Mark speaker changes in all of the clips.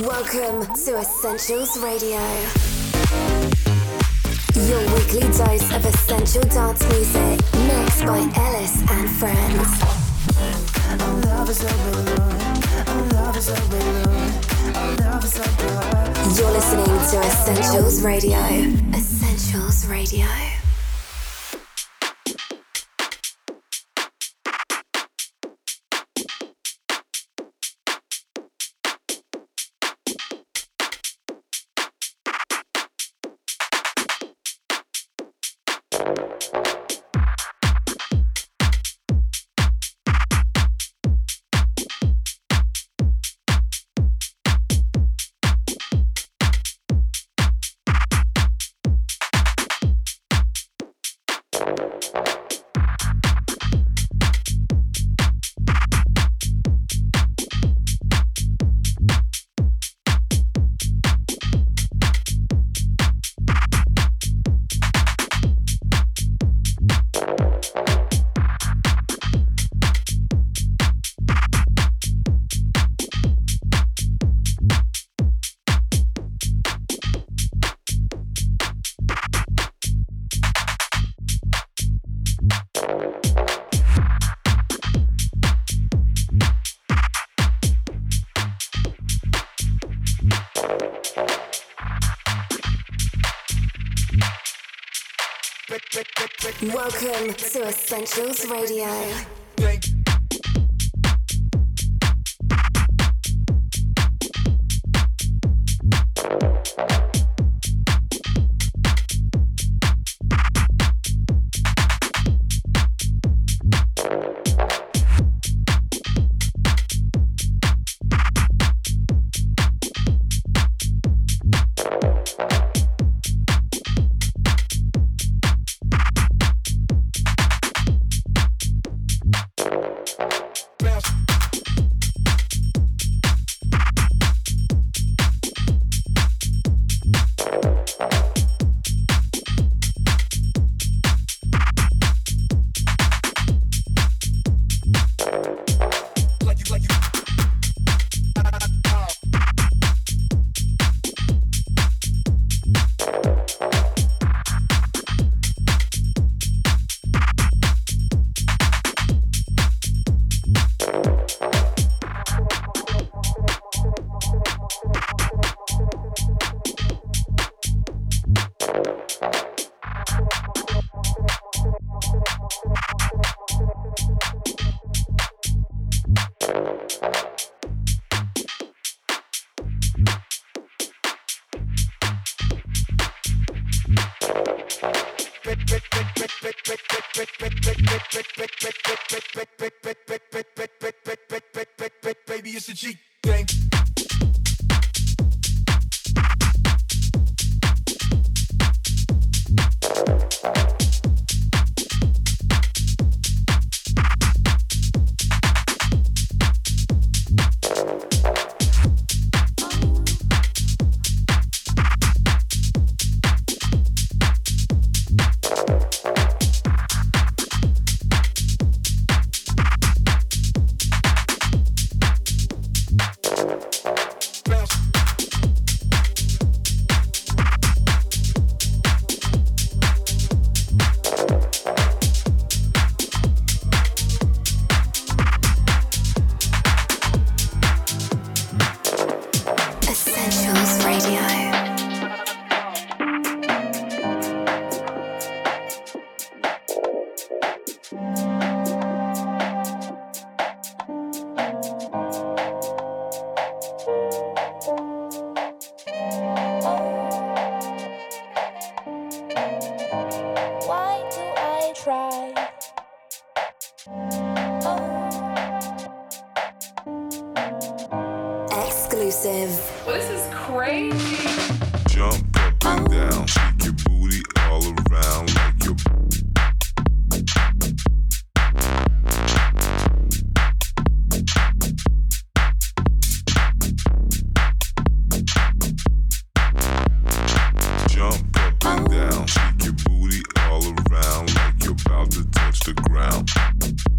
Speaker 1: Welcome to Essentials Radio. Your weekly dose of essential dance music, mixed by Ellis and friends. You're listening to Essentials Radio. Essentials Radio. Essentials Radio. Baby, it's the G thing.
Speaker 2: against the ground.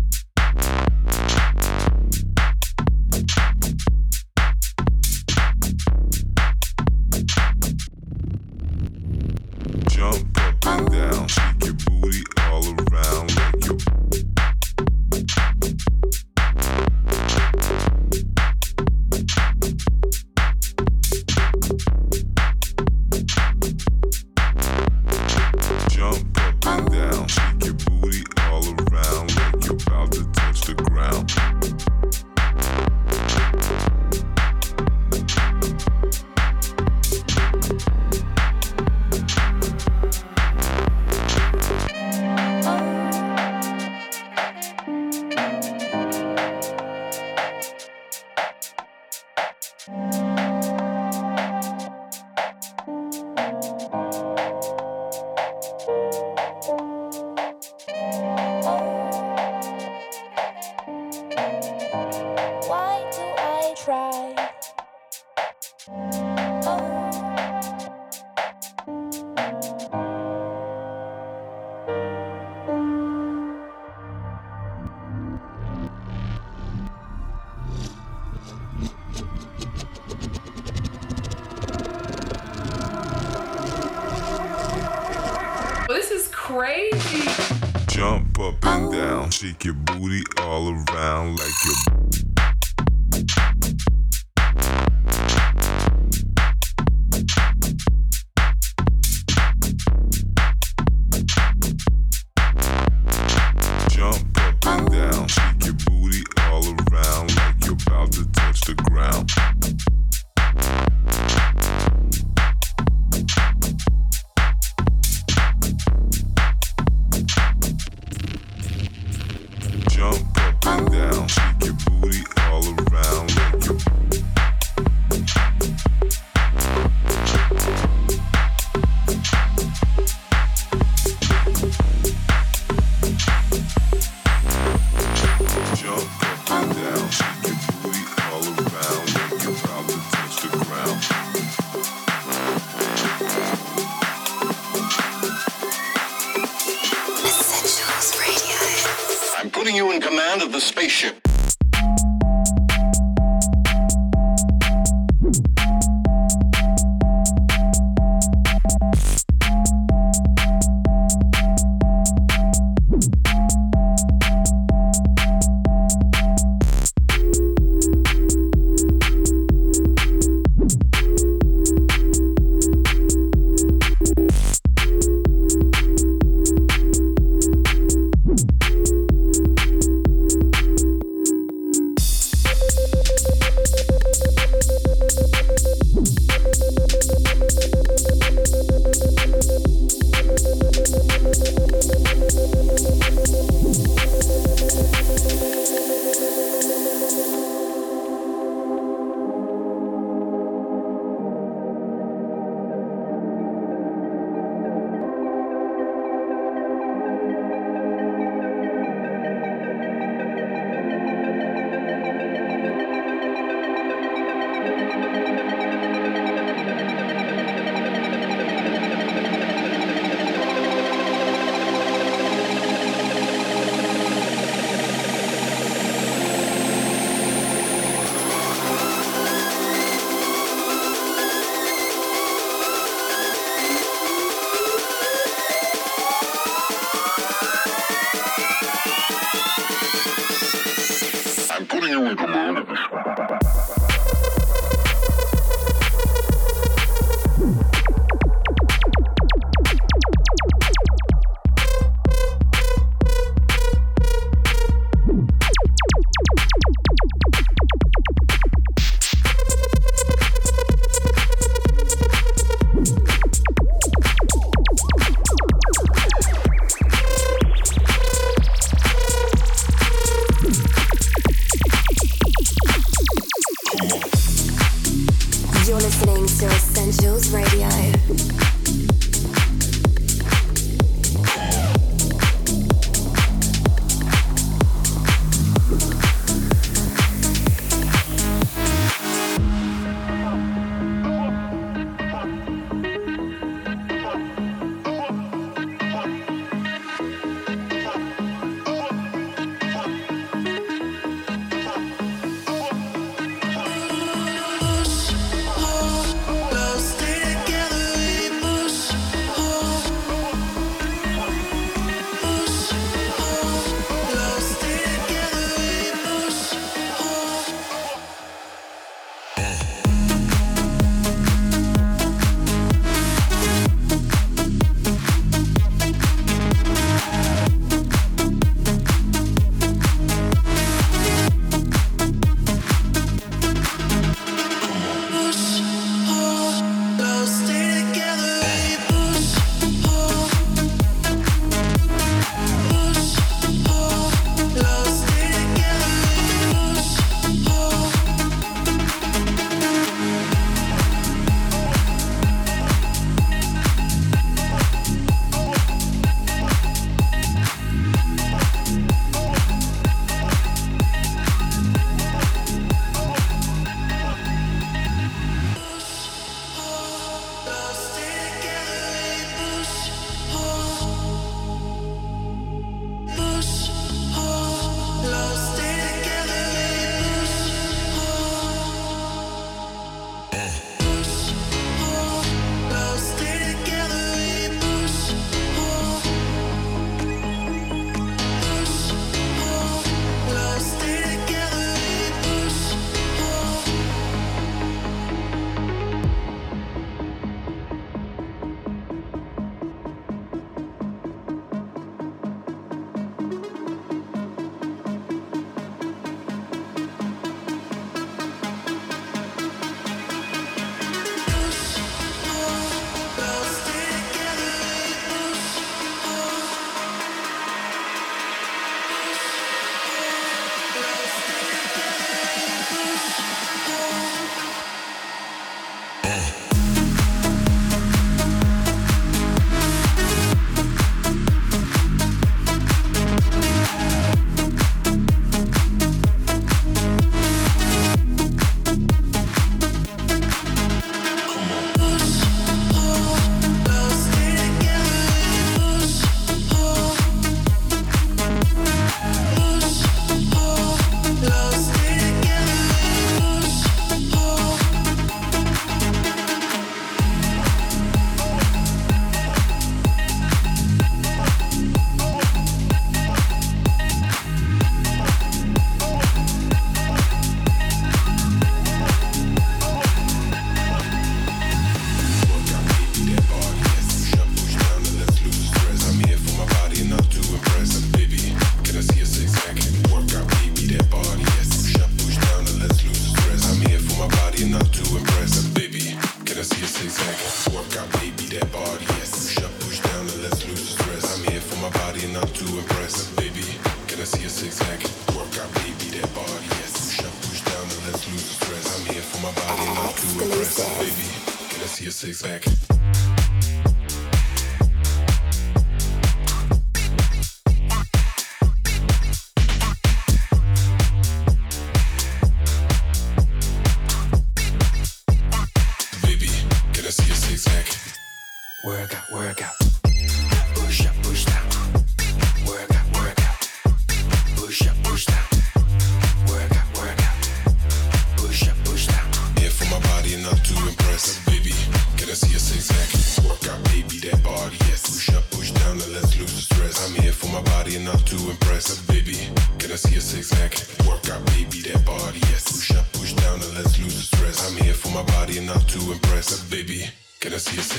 Speaker 2: Shake your booty all around like you're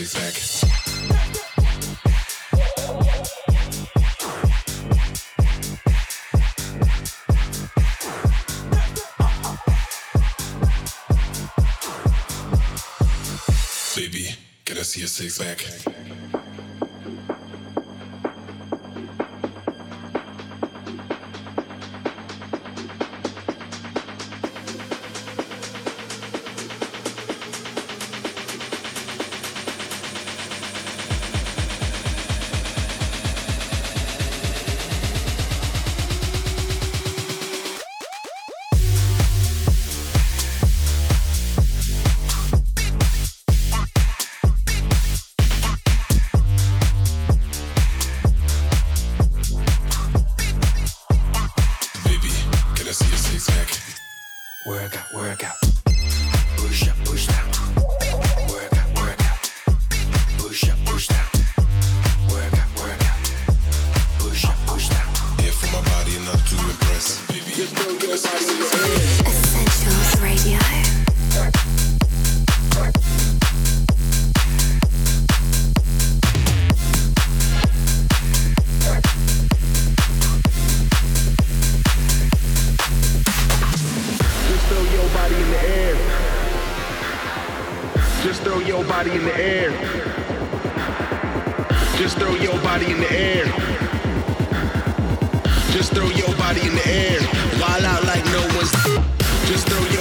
Speaker 3: Zach.
Speaker 4: Just throw your body in the air. Wild out like no one's. Just throw your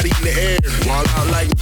Speaker 4: body in the air. Wild out like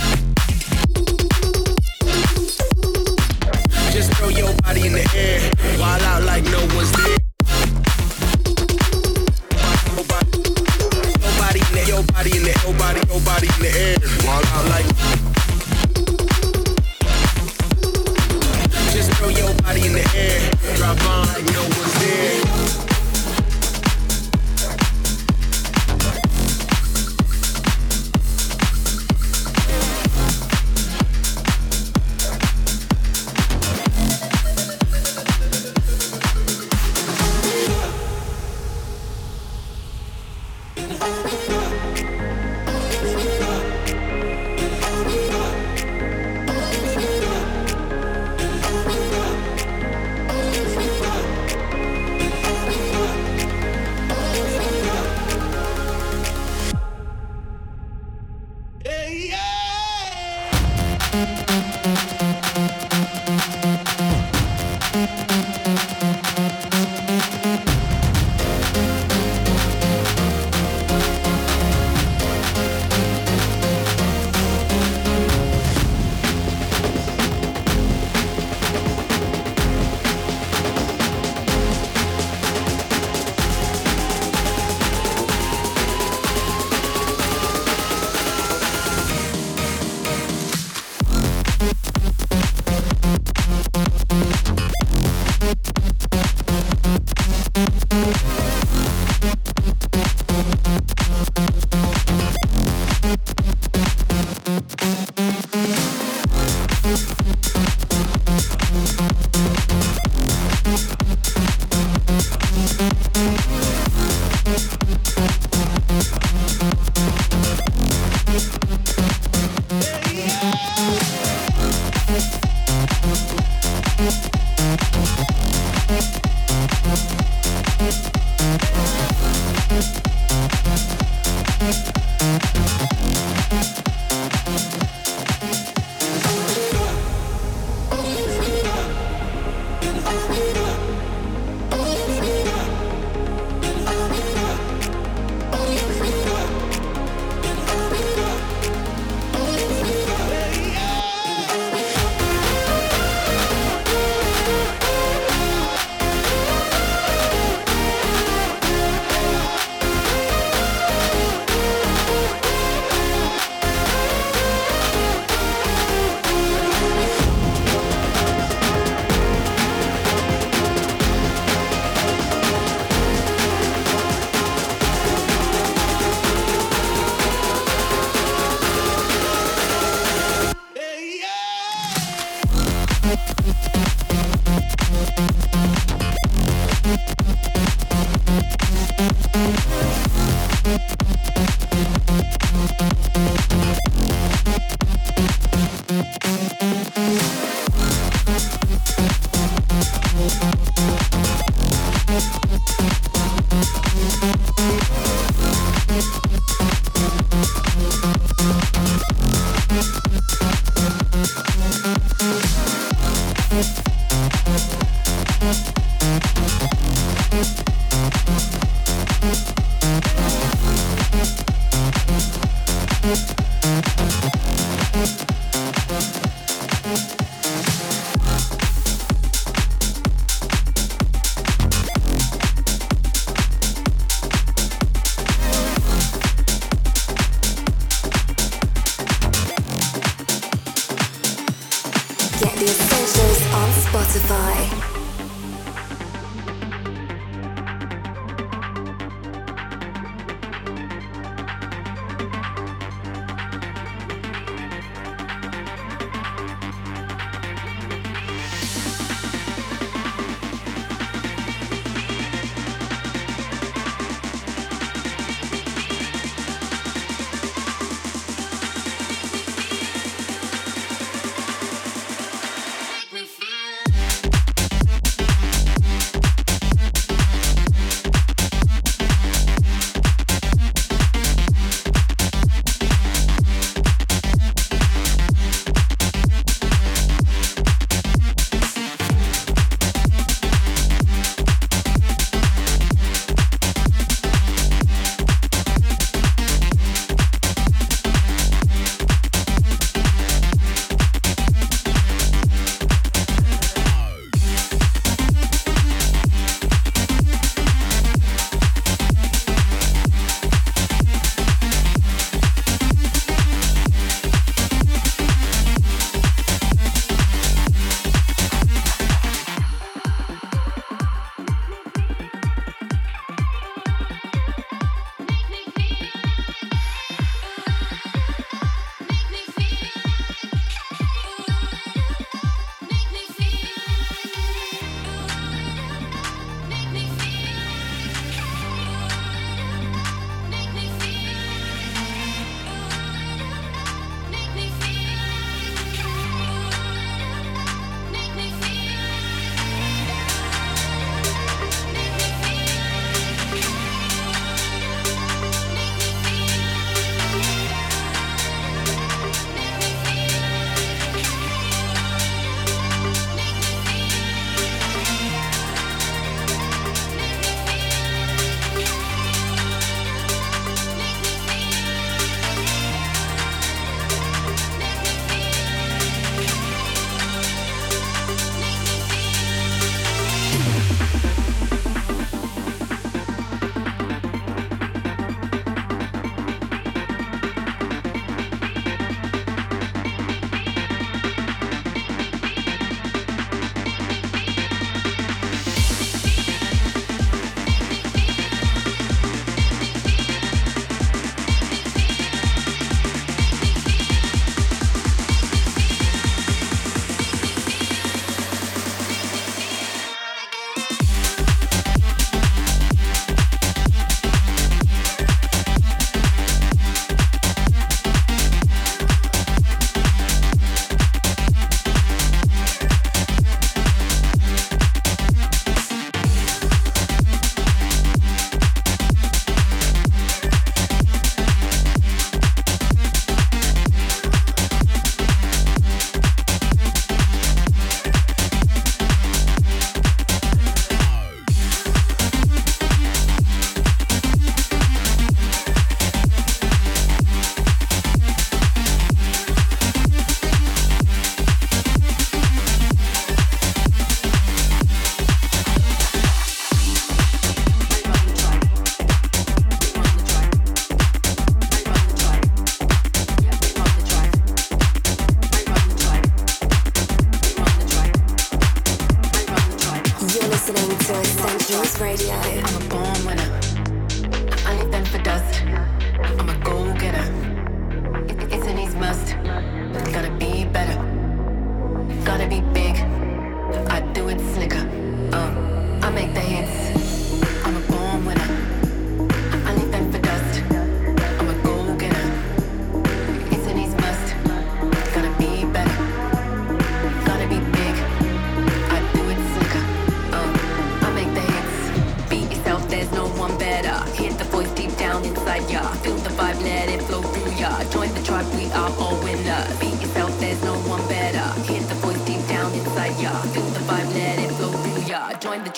Speaker 4: Thank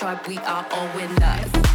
Speaker 5: tribe, we are all winners.